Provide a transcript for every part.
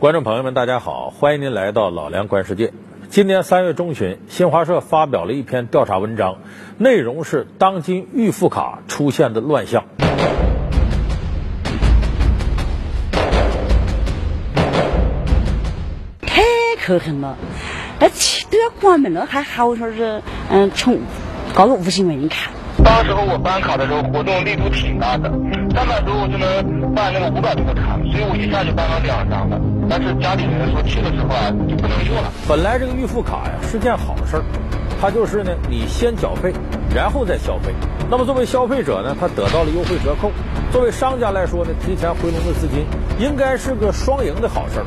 观众朋友们，大家好，欢迎您来到老梁观世界。今年三月中旬，新华社发表了一篇调查文章，内容是当今预付卡出现的乱象。太可恨了，那气都要关门了，还好说是嗯，从搞个五十元一卡。当时候我办卡的时候，活动力度挺大的，三百多我就能办那个五百多的卡，所以我一下就办了两张了。但是家里人说去的时候啊就不能用了。本来这个预付卡呀是件好事儿，它就是呢你先缴费，然后再消费。那么作为消费者呢，他得到了优惠折扣；作为商家来说呢，提前回笼的资金，应该是个双赢的好事儿。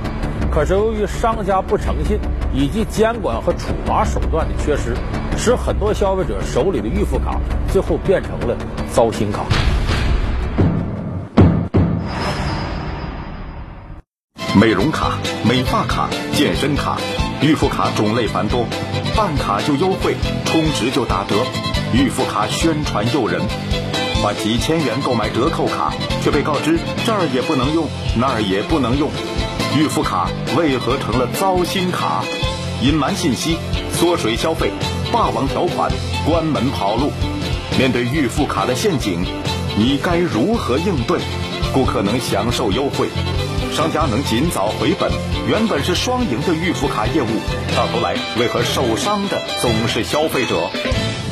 可是由于商家不诚信，以及监管和处罚手段的缺失，使很多消费者手里的预付卡最后变成了糟心卡。美容卡、美发卡、健身卡，预付卡种类繁多，办卡就优惠，充值就打折，预付卡宣传诱人，花几千元购买折扣卡，却被告知这儿也不能用，那儿也不能用，预付卡为何成了糟心卡？隐瞒信息、缩水消费、霸王条款、关门跑路，面对预付卡的陷阱，你该如何应对？顾客能享受优惠？商家能尽早回本，原本是双赢的预付卡业务，到头来为何受伤的总是消费者？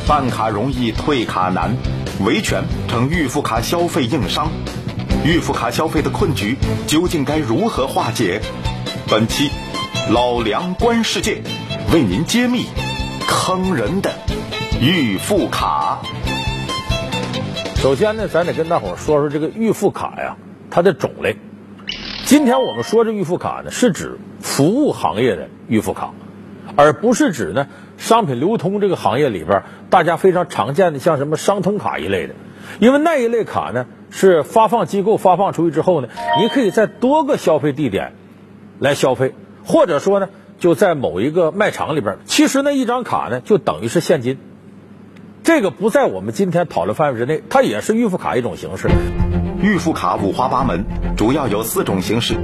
办卡容易退卡难，维权成预付卡消费硬伤，预付卡消费的困局究竟该如何化解？本期老梁观世界为您揭秘坑人的预付卡。首先呢，咱得跟大伙说说这个预付卡呀，它的种类。今天我们说这预付卡呢，是指服务行业的预付卡，而不是指呢商品流通这个行业里边大家非常常见的像什么商通卡一类的。因为那一类卡呢，是发放机构发放出去之后呢，你可以在多个消费地点来消费，或者说呢就在某一个卖场里边，其实那一张卡呢就等于是现金。这个不在我们今天讨论范围之内，它也是预付卡一种形式。预付卡五花八门，主要有四种形式。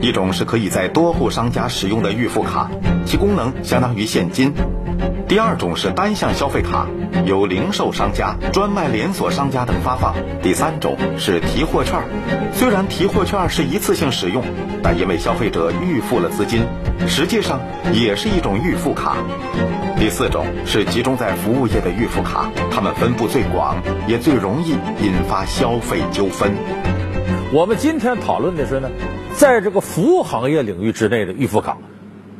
一种是可以在多户商家使用的预付卡，其功能相当于现金。第二种是单项消费卡，由零售商家、专卖连锁商家等发放。第三种是提货券，虽然提货券是一次性使用，但因为消费者预付了资金，实际上也是一种预付卡。第四种是集中在服务业的预付卡，它们分布最广，也最容易引发消费纠纷。我们今天讨论的是呢，在这个服务行业领域之内的预付卡，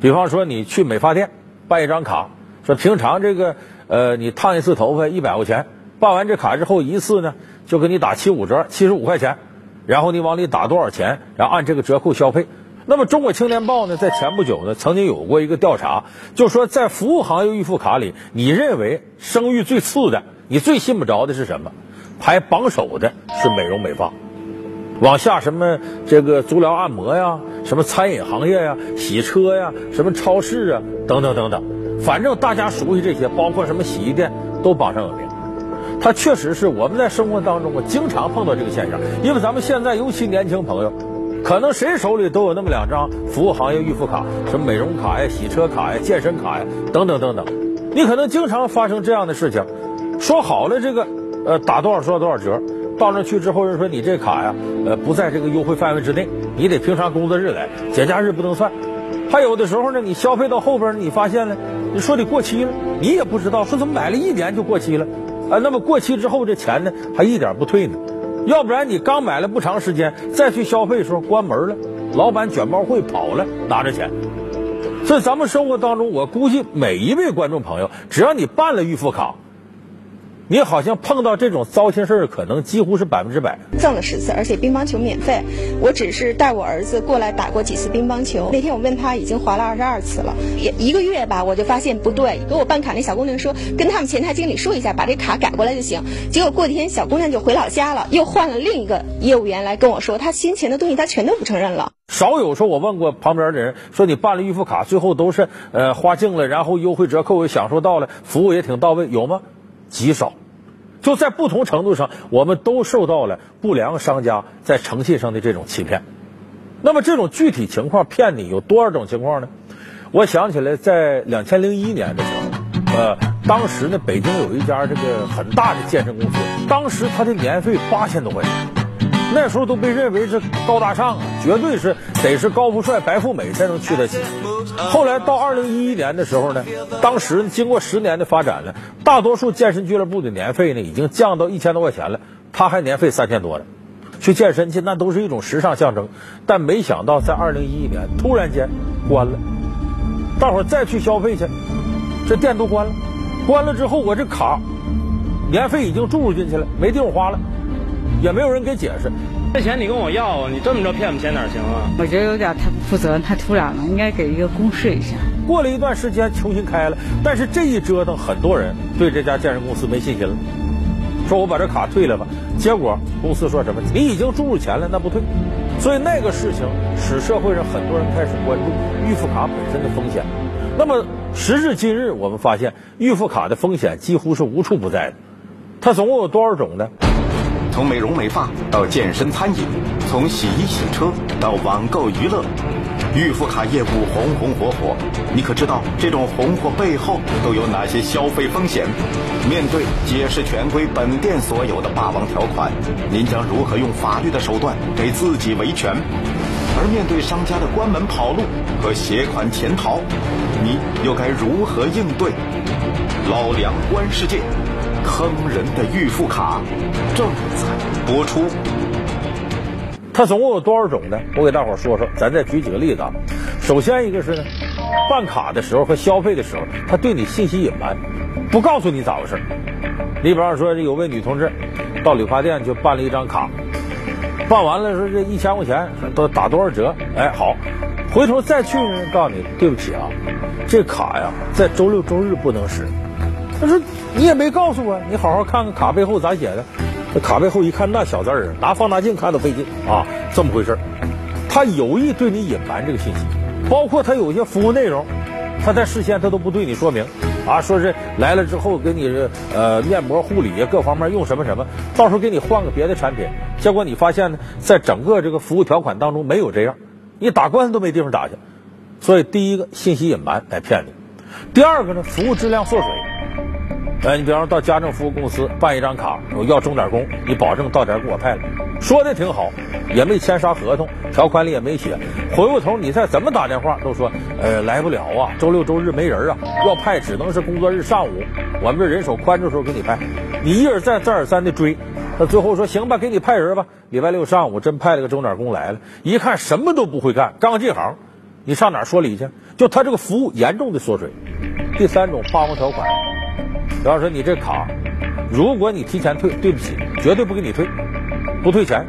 比方说你去美发店办一张卡。说平常这个呃，你烫一次头发一百块钱，办完这卡之后一次呢就给你打七五折，七十五块钱，然后你往里打多少钱，然后按这个折扣消费。那么中国青年报呢，在前不久呢曾经有过一个调查，就说在服务行业预付卡里，你认为声誉最次的，你最信不着的是什么？排榜首的是美容美发，往下什么这个足疗按摩呀，什么餐饮行业呀，洗车呀，什么超市啊，等等等等。反正大家熟悉这些，包括什么洗衣店都榜上有名。它确实是我们在生活当中啊经常碰到这个现象。因为咱们现在尤其年轻朋友，可能谁手里都有那么两张服务行业预付卡，什么美容卡呀、洗车卡呀、健身卡呀等等等等。你可能经常发生这样的事情，说好了这个呃打多少多少多少折，到那去之后人说你这卡呀呃不在这个优惠范围之内，你得平常工作日来，节假日不能算。还有的时候呢，你消费到后边你发现了。你说你过期了，你也不知道，说怎么买了一年就过期了，啊，那么过期之后这钱呢还一点不退呢，要不然你刚买了不长时间再去消费的时候关门了，老板卷包会跑了拿着钱，所以咱们生活当中，我估计每一位观众朋友，只要你办了预付卡。你好像碰到这种糟心事儿，可能几乎是百分之百。赠了十次，而且乒乓球免费。我只是带我儿子过来打过几次乒乓球。那天我问他，已经划了二十二次了。也一个月吧，我就发现不对。给我办卡那小姑娘说，跟他们前台经理说一下，把这卡改过来就行。结果过几天，小姑娘就回老家了，又换了另一个业务员来跟我说，他先前的东西他全都不承认了。少有说，我问过旁边的人，说你办了预付卡，最后都是呃花净了，然后优惠折扣也享受到了，服务也挺到位，有吗？极少。就在不同程度上，我们都受到了不良商家在诚信上的这种欺骗。那么这种具体情况骗你有多少种情况呢？我想起来，在两千零一年的时候，呃，当时呢，北京有一家这个很大的健身公司，当时它的年费八千多块钱，那时候都被认为是高大上啊，绝对是得是高富帅、白富美才能去得起。后来到二零一一年的时候呢，当时经过十年的发展呢，大多数健身俱乐部的年费呢已经降到一千多块钱了，他还年费三千多了。去健身去，那都是一种时尚象征。但没想到在二零一一年突然间关了，大伙儿再去消费去，这店都关了。关了之后，我这卡年费已经注入进去了，没地方花了，也没有人给解释。这钱你跟我要，你这么着骗我们钱哪行啊？我觉得有点太不负责任，太突然了，应该给一个公示一下。过了一段时间重新开了，但是这一折腾，很多人对这家建设公司没信心了。说我把这卡退了吧，结果公司说什么？你已经注入钱了，那不退。所以那个事情使社会上很多人开始关注预付卡本身的风险。那么时至今日，我们发现预付卡的风险几乎是无处不在的。它总共有多少种呢？从美容美发到健身餐饮，从洗衣洗车到网购娱乐。预付卡业务红红火火，你可知道这种红火背后都有哪些消费风险？面对解释权归本店所有的霸王条款，您将如何用法律的手段给自己维权？而面对商家的关门跑路和携款潜逃，你又该如何应对？老梁观世界，坑人的预付卡，正在播出。它总共有多少种呢？我给大伙儿说说，咱再举几个例子啊。首先一个是呢，办卡的时候和消费的时候，他对你信息隐瞒，不告诉你咋回事。你比方说，有位女同志到理发店去办了一张卡，办完了说这一千块钱都打多少折？哎，好，回头再去呢，告诉你对不起啊，这卡呀在周六周日不能使。他说你也没告诉我，你好好看看卡背后咋写的。这卡背后一看，那小字儿，拿放大镜看都费劲啊！这么回事儿，他有意对你隐瞒这个信息，包括他有些服务内容，他在事先他都不对你说明啊，说是来了之后给你呃面膜护理各方面用什么什么，到时候给你换个别的产品，结果你发现呢，在整个这个服务条款当中没有这样，你打官司都没地方打去，所以第一个信息隐瞒来骗你，第二个呢，服务质量缩水。哎，你比方说到家政服务公司办一张卡，我要钟点工，你保证到点给我派了，说的挺好，也没签啥合同，条款里也没写。回过头你再怎么打电话，都说呃来不了啊，周六周日没人啊，要派只能是工作日上午，我们这人手宽的时候给你派。你一而再再而三的追，那最后说行吧，给你派人吧。礼拜六上午真派了个钟点工来了，一看什么都不会干，刚进行，你上哪说理去？就他这个服务严重的缩水。第三种霸王条款。比方说你这卡，如果你提前退，对不起，绝对不给你退，不退钱。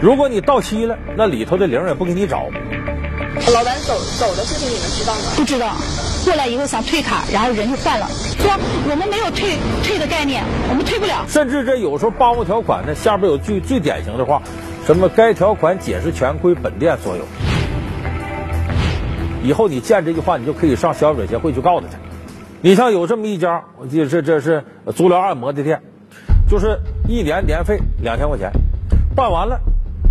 如果你到期了，那里头的零也不给你找。老板走走的事情你们知道吗？不知道，过来以后想退卡，然后人就换了，说我们没有退退的概念，我们退不了。甚至这有时候霸王条款呢，下边有句最典型的话，什么该条款解释权归本店所有。以后你见这句话，你就可以上消费者协会去告他去。你像有这么一家，我记得这这是足疗按摩的店，就是一年年费两千块钱，办完了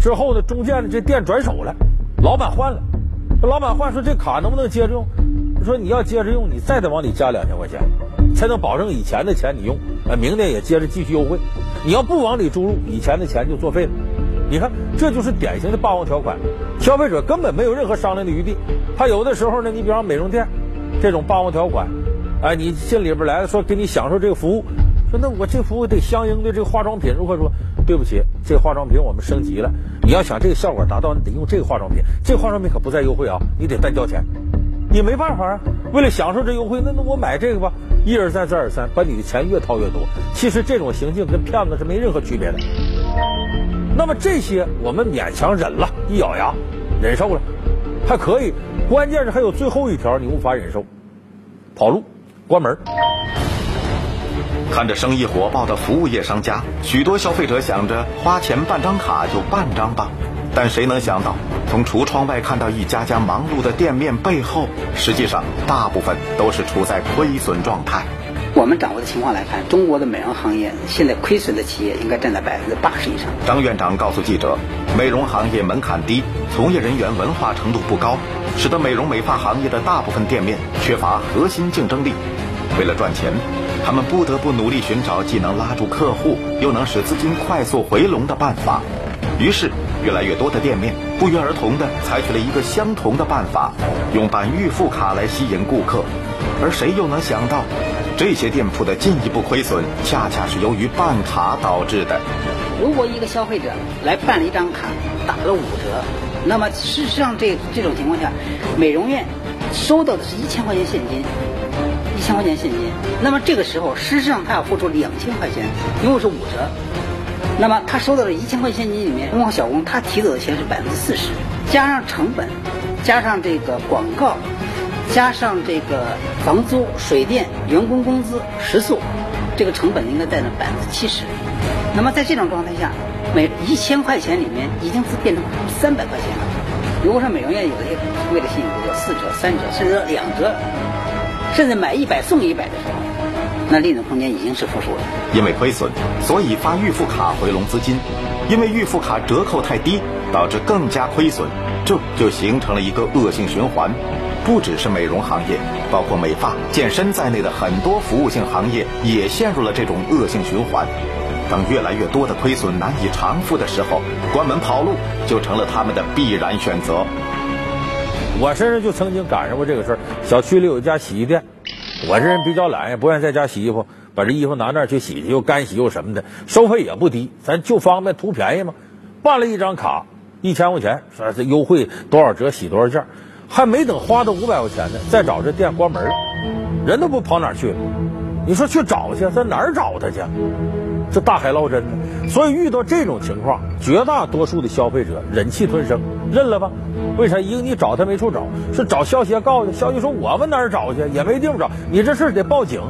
之后呢，中间呢这店转手了，老板换了，老板换说这卡能不能接着用？说你要接着用，你再得往里加两千块钱，才能保证以前的钱你用，呃，明年也接着继续优惠。你要不往里注入，以前的钱就作废了。你看，这就是典型的霸王条款，消费者根本没有任何商量的余地。他有的时候呢，你比方美容店这种霸王条款。哎，你进里边来了，说给你享受这个服务，说那我这服务得相应的这个化妆品如何说？对不起，这化妆品我们升级了，你要想这个效果达到，你得用这个化妆品，这化妆品可不再优惠啊，你得单交钱，你没办法啊，为了享受这优惠，那那我买这个吧，一而再再而三，把你的钱越掏越多。其实这种行径跟骗子是没任何区别的。那么这些我们勉强忍了，一咬牙忍受了，还可以，关键是还有最后一条你无法忍受，跑路。关门。看着生意火爆的服务业商家，许多消费者想着花钱办张卡就办张吧，但谁能想到，从橱窗外看到一家家忙碌的店面背后，实际上大部分都是处在亏损状态。我们掌握的情况来看，中国的美容行业现在亏损的企业应该占在百分之八十以上。张院长告诉记者，美容行业门槛低，从业人员文化程度不高，使得美容美发行业的大部分店面缺乏核心竞争力。为了赚钱，他们不得不努力寻找既能拉住客户，又能使资金快速回笼的办法。于是，越来越多的店面不约而同地采取了一个相同的办法，用办预付卡来吸引顾客。而谁又能想到？这些店铺的进一步亏损，恰恰是由于办卡导致的。如果一个消费者来办了一张卡，打了五折，那么事实上这这种情况下，美容院收到的是一千块钱现金，一千块钱现金。那么这个时候，事实上他要付出两千块钱，因为是五折。那么他收到了一千块钱现金里面，工和小工他提走的钱是百分之四十，加上成本，加上这个广告。加上这个房租、水电、员工工资、食宿，这个成本应该占了百分之七十。那么在这种状态下，每一千块钱里面已经是变成三百块钱了。如果说美容院有的为了吸引顾客四折、三折，甚至说两折，甚至买一百送一百的时候，那利润空间已经是负数了。因为亏损，所以发预付卡回笼资金；因为预付卡折扣太低，导致更加亏损，这就形成了一个恶性循环。不只是美容行业，包括美发、健身在内的很多服务性行业也陷入了这种恶性循环。当越来越多的亏损难以偿付的时候，关门跑路就成了他们的必然选择。我身上就曾经赶上过这个事儿。小区里有一家洗衣店，我这人比较懒，也不愿意在家洗衣服，把这衣服拿那儿去洗去，又干洗又什么的，收费也不低，咱就方便图便宜嘛。办了一张卡，一千块钱，说这优惠多少折，洗多少件。还没等花到五百块钱呢，再找这店关门了，人都不跑哪去了。你说去找去，在哪儿找他去？这大海捞针呢。所以遇到这种情况，绝大多数的消费者忍气吞声，认了吧。为啥？一个你找他没处找，是找消协告去。消协说我们哪儿找去？也没地方找。你这事得报警。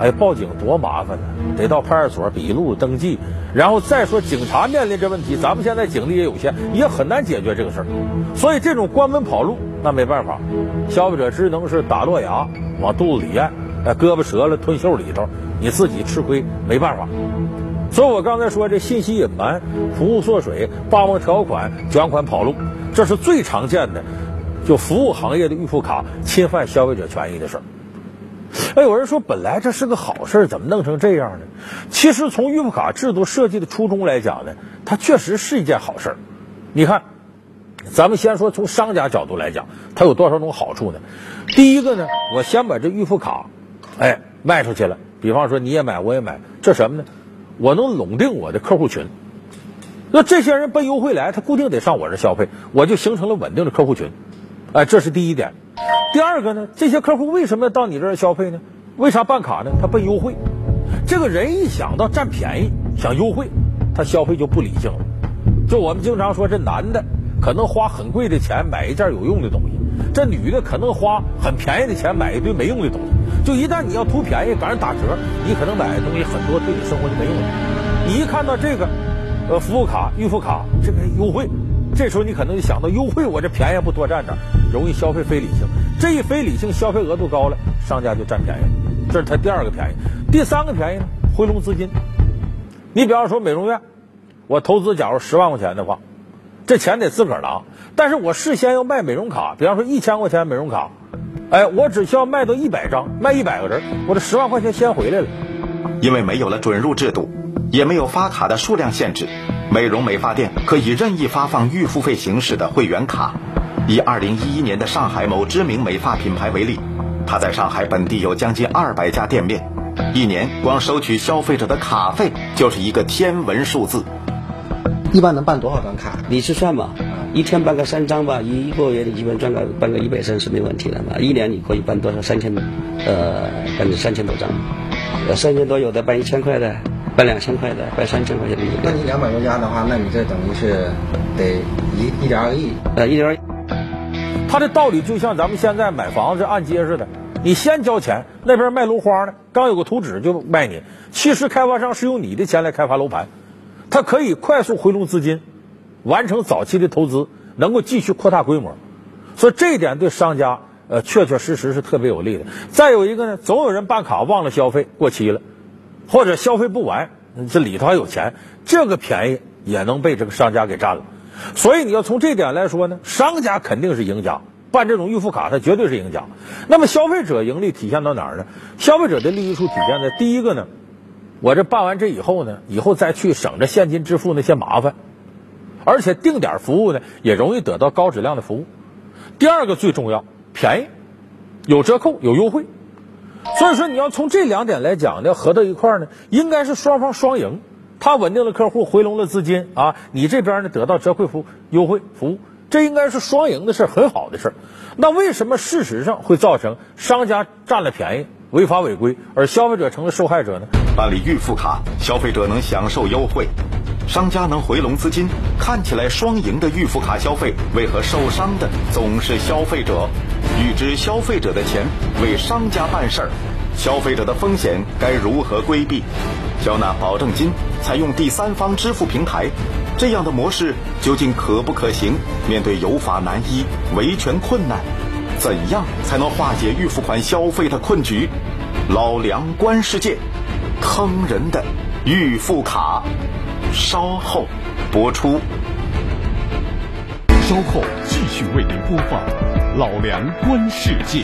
哎，报警多麻烦呢，得到派出所笔录登记，然后再说警察面临这问题，咱们现在警力也有限，也很难解决这个事儿。所以这种关门跑路。那没办法，消费者只能是打落牙往肚子里咽，哎，胳膊折了吞袖里头，你自己吃亏没办法。所以我刚才说这信息隐瞒、服务缩水、霸王条款、卷款跑路，这是最常见的，就服务行业的预付卡侵犯消费者权益的事儿。哎，有人说本来这是个好事儿，怎么弄成这样呢？其实从预付卡制度设计的初衷来讲呢，它确实是一件好事儿。你看。咱们先说从商家角度来讲，它有多少种好处呢？第一个呢，我先把这预付卡，哎，卖出去了。比方说你也买，我也买，这什么呢？我能拢定我的客户群。那这些人奔优惠来，他固定得上我这消费，我就形成了稳定的客户群。哎，这是第一点。第二个呢，这些客户为什么到你这儿消费呢？为啥办卡呢？他奔优惠。这个人一想到占便宜、想优惠，他消费就不理性了。就我们经常说，这男的。可能花很贵的钱买一件有用的东西，这女的可能花很便宜的钱买一堆没用的东西。就一旦你要图便宜赶上打折，你可能买的东西很多对你生活就没用了。你一看到这个，呃，服务卡、预付卡这个优惠，这时候你可能就想到优惠，我这便宜不多占点，容易消费非理性。这一非理性，消费额度高了，商家就占便宜，这是他第二个便宜。第三个便宜呢，回笼资金。你比方说美容院，我投资假如十万块钱的话。这钱得自个儿拿，但是我事先要卖美容卡，比方说一千块钱美容卡，哎，我只需要卖到一百张，卖一百个人，我这十万块钱先回来了。因为没有了准入制度，也没有发卡的数量限制，美容美发店可以任意发放预付费形式的会员卡。以二零一一年的上海某知名美发品牌为例，它在上海本地有将近二百家店面，一年光收取消费者的卡费就是一个天文数字。一般能办多少张卡？你去算吧，一天办个三张吧，一个月你基本赚个办个一百三是没问题的嘛。一年你可以办多少？三千，呃，办三千多张，呃，三千多有的办一千块的，办两千块的，办三千块钱的。那你两百多家的话，那你这等于是得一一点二个亿，呃，一点二。他的道理就像咱们现在买房子按揭似的，你先交钱，那边卖楼花呢，刚有个图纸就卖你，其实开发商是用你的钱来开发楼盘。它可以快速回笼资金，完成早期的投资，能够继续扩大规模，所以这一点对商家呃，确确实实是特别有利的。再有一个呢，总有人办卡忘了消费过期了，或者消费不完，这里头还有钱，这个便宜也能被这个商家给占了。所以你要从这点来说呢，商家肯定是赢家，办这种预付卡他绝对是赢家。那么消费者盈利体现到哪儿呢？消费者的利益处体现在第一个呢，我这办完这以后呢，以后再去省着现金支付那些麻烦，而且定点服务呢也容易得到高质量的服务。第二个最重要，便宜，有折扣有优惠。所以说你要从这两点来讲呢，合到一块儿呢，应该是双方双赢。他稳定了客户，回笼了资金啊！你这边呢得到折扣服优惠服务，这应该是双赢的事很好的事儿那为什么事实上会造成商家占了便宜、违法违规，而消费者成了受害者呢？办理预付卡，消费者能享受优惠，商家能回笼资金，看起来双赢的预付卡消费，为何受伤的总是消费者？预支消费者的钱为商家办事儿，消费者的风险该如何规避？交纳保证金，采用第三方支付平台，这样的模式究竟可不可行？面对有法难依、维权困难，怎样才能化解预付款消费的困局？老梁观世界，坑人的预付卡，稍后播出。稍后继续为您播放《老梁观世界》。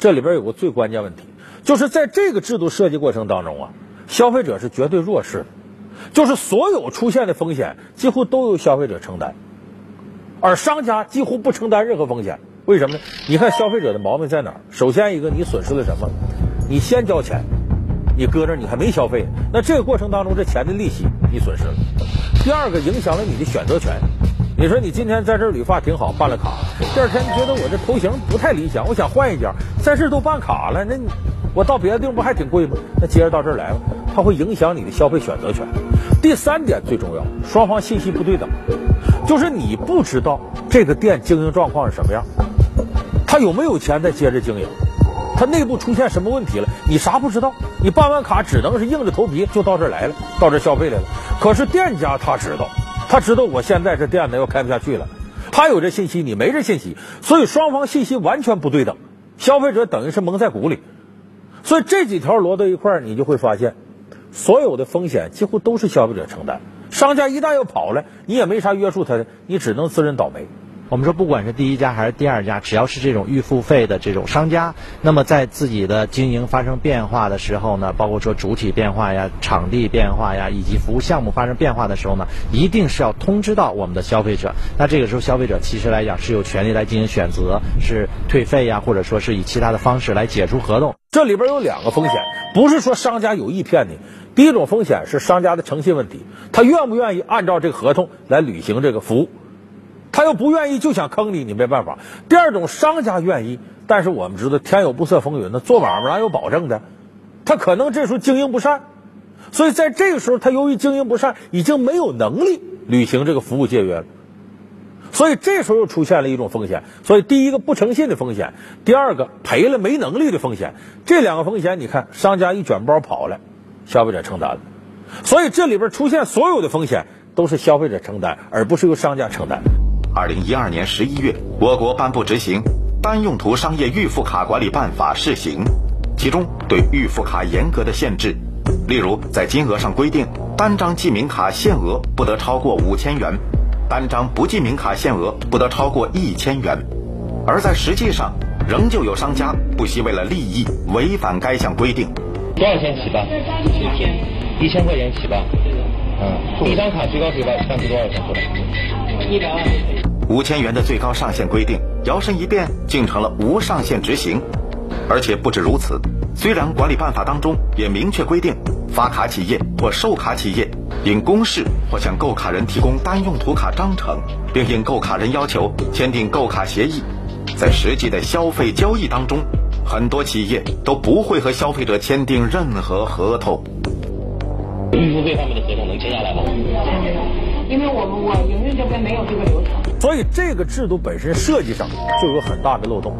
这里边有个最关键问题，就是在这个制度设计过程当中啊。消费者是绝对弱势的，就是所有出现的风险几乎都由消费者承担，而商家几乎不承担任何风险。为什么呢？你看消费者的毛病在哪儿？首先一个，你损失了什么？你先交钱，你搁这你还没消费，那这个过程当中这钱的利息你损失了。第二个，影响了你的选择权。你说你今天在这儿理发挺好，办了卡，第二天觉得我这头型不太理想，我想换一家，在这都办卡了，那你。我到别的地方不还挺贵吗？那接着到这儿来吧，它会影响你的消费选择权。第三点最重要，双方信息不对等，就是你不知道这个店经营状况是什么样，他有没有钱再接着经营，他内部出现什么问题了，你啥不知道。你办完卡只能是硬着头皮就到这儿来了，到这儿消费来了。可是店家他知道，他知道我现在这店呢要开不下去了，他有这信息，你没这信息，所以双方信息完全不对等，消费者等于是蒙在鼓里。所以这几条摞到一块儿，你就会发现，所有的风险几乎都是消费者承担。商家一旦要跑了，你也没啥约束他的，你只能自认倒霉。我们说，不管是第一家还是第二家，只要是这种预付费的这种商家，那么在自己的经营发生变化的时候呢，包括说主体变化呀、场地变化呀，以及服务项目发生变化的时候呢，一定是要通知到我们的消费者。那这个时候，消费者其实来讲是有权利来进行选择，是退费呀，或者说是以其他的方式来解除合同。这里边有两个风险，不是说商家有意骗你。第一种风险是商家的诚信问题，他愿不愿意按照这个合同来履行这个服务？他要不愿意就想坑你，你没办法。第二种，商家愿意，但是我们知道天有不测风云，那做买卖哪有保证的？他可能这时候经营不善，所以在这个时候，他由于经营不善，已经没有能力履行这个服务契约了。所以这时候又出现了一种风险。所以第一个不诚信的风险，第二个赔了没能力的风险，这两个风险，你看商家一卷包跑了，消费者承担了。所以这里边出现所有的风险都是消费者承担，而不是由商家承担。二零一二年十一月，我国颁布执行《单用途商业预付卡管理办法（试行）》，其中对预付卡严格的限制，例如在金额上规定，单张记名卡限额不得超过五千元，单张不记名卡限额不得超过一千元。而在实际上，仍旧有商家不惜为了利益违反该项规定。多少钱起办？一千，一千块钱起办。嗯，一张卡最高可以办出多少钱出来？一百万。五千元的最高上限规定，摇身一变竟成了无上限执行。而且不止如此，虽然管理办法当中也明确规定，发卡企业或售卡企业应公示或向购卡人提供单用途卡章程，并应购卡人要求签订购卡协议。在实际的消费交易当中，很多企业都不会和消费者签订任何合同。预付费方面的合同能签下来吗？因为我们我营运这边没有这个流程。所以这个制度本身设计上就有很大的漏洞。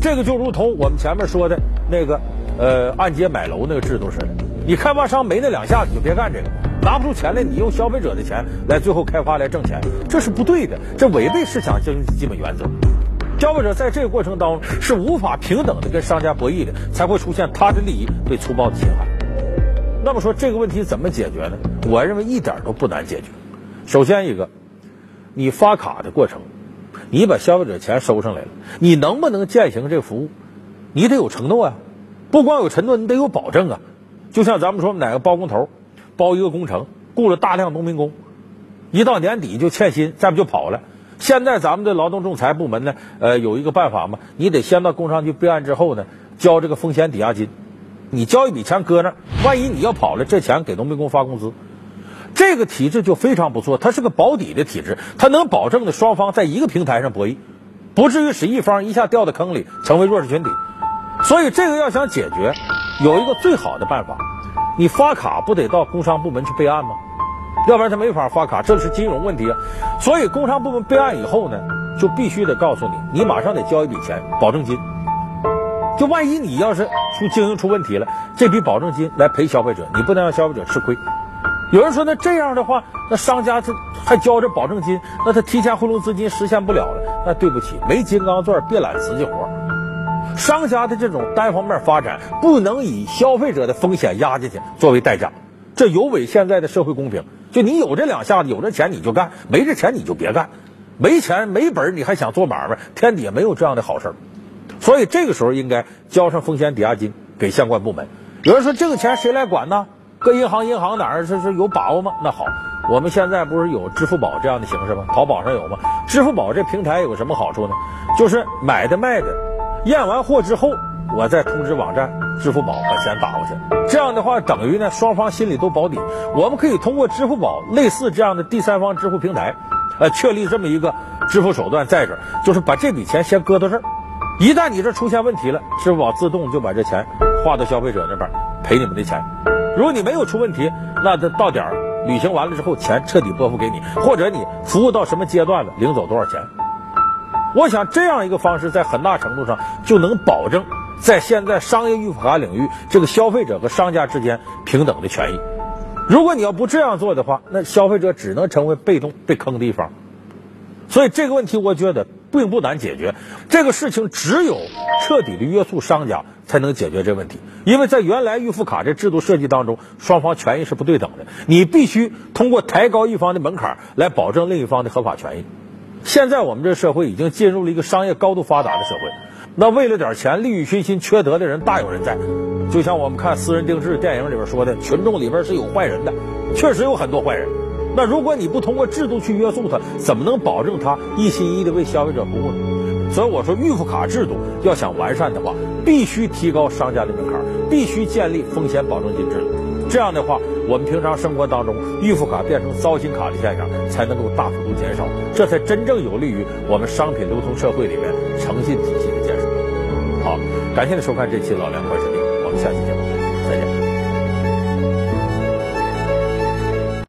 这个就如同我们前面说的那个，呃，按揭买楼那个制度似的。你开发商没那两下，你就别干这个，拿不出钱来，你用消费者的钱来最后开发来挣钱，这是不对的，这违背市场经济基本原则。消费者在这个过程当中是无法平等的跟商家博弈的，才会出现他的利益被粗暴的侵害。那么说这个问题怎么解决呢？我认为一点都不难解决。首先一个，你发卡的过程，你把消费者钱收上来了，你能不能践行这服务？你得有承诺啊，不光有承诺，你得有保证啊。就像咱们说哪个包工头包一个工程，雇了大量农民工，一到年底就欠薪，再不就跑了。现在咱们的劳动仲裁部门呢，呃，有一个办法嘛，你得先到工商局备案之后呢，交这个风险抵押金。你交一笔钱搁那儿，万一你要跑了，这钱给农民工发工资，这个体制就非常不错，它是个保底的体制，它能保证的双方在一个平台上博弈，不至于使一方一下掉到坑里，成为弱势群体。所以这个要想解决，有一个最好的办法，你发卡不得到工商部门去备案吗？要不然他没法发卡，这是金融问题啊。所以工商部门备案以后呢，就必须得告诉你，你马上得交一笔钱保证金。就万一你要是出经营出问题了，这笔保证金来赔消费者，你不能让消费者吃亏。有人说，那这样的话，那商家他还交着保证金，那他提前回笼资金实现不了了。那对不起，没金刚钻别揽瓷器活。商家的这种单方面发展，不能以消费者的风险压进去作为代价，这有违现在的社会公平。就你有这两下子，有这钱你就干，没这钱你就别干。没钱没本你还想做买卖，天底下没有这样的好事儿。所以这个时候应该交上风险抵押金给相关部门。有人说这个钱谁来管呢？搁银行，银行哪儿这是有把握吗？那好，我们现在不是有支付宝这样的形式吗？淘宝上有吗？支付宝这平台有什么好处呢？就是买的卖的，验完货之后，我再通知网站支付宝把钱打过去。这样的话，等于呢双方心里都保底。我们可以通过支付宝类似这样的第三方支付平台，呃，确立这么一个支付手段在这儿，就是把这笔钱先搁到这儿。一旦你这出现问题了，支付宝自动就把这钱划到消费者那边赔你们的钱。如果你没有出问题，那这到点儿履行完了之后，钱彻底拨付给你，或者你服务到什么阶段了，领走多少钱。我想这样一个方式，在很大程度上就能保证在现在商业预付卡领域，这个消费者和商家之间平等的权益。如果你要不这样做的话，那消费者只能成为被动被坑的一方。所以这个问题，我觉得。并不难解决，这个事情只有彻底的约束商家才能解决这问题。因为在原来预付卡这制度设计当中，双方权益是不对等的，你必须通过抬高一方的门槛来保证另一方的合法权益。现在我们这社会已经进入了一个商业高度发达的社会，那为了点钱利欲熏心、缺德的人大有人在。就像我们看《私人定制》电影里边说的，群众里边是有坏人的，确实有很多坏人。那如果你不通过制度去约束他，怎么能保证他一心一意的为消费者服务呢？所以我说，预付卡制度要想完善的话，必须提高商家的门槛，必须建立风险保证金制度。这样的话，我们平常生活当中预付卡变成糟心卡的现象才能够大幅度减少，这才真正有利于我们商品流通社会里面诚信体系的建设。好，感谢您收看这期《老梁观视频》，我们下期见。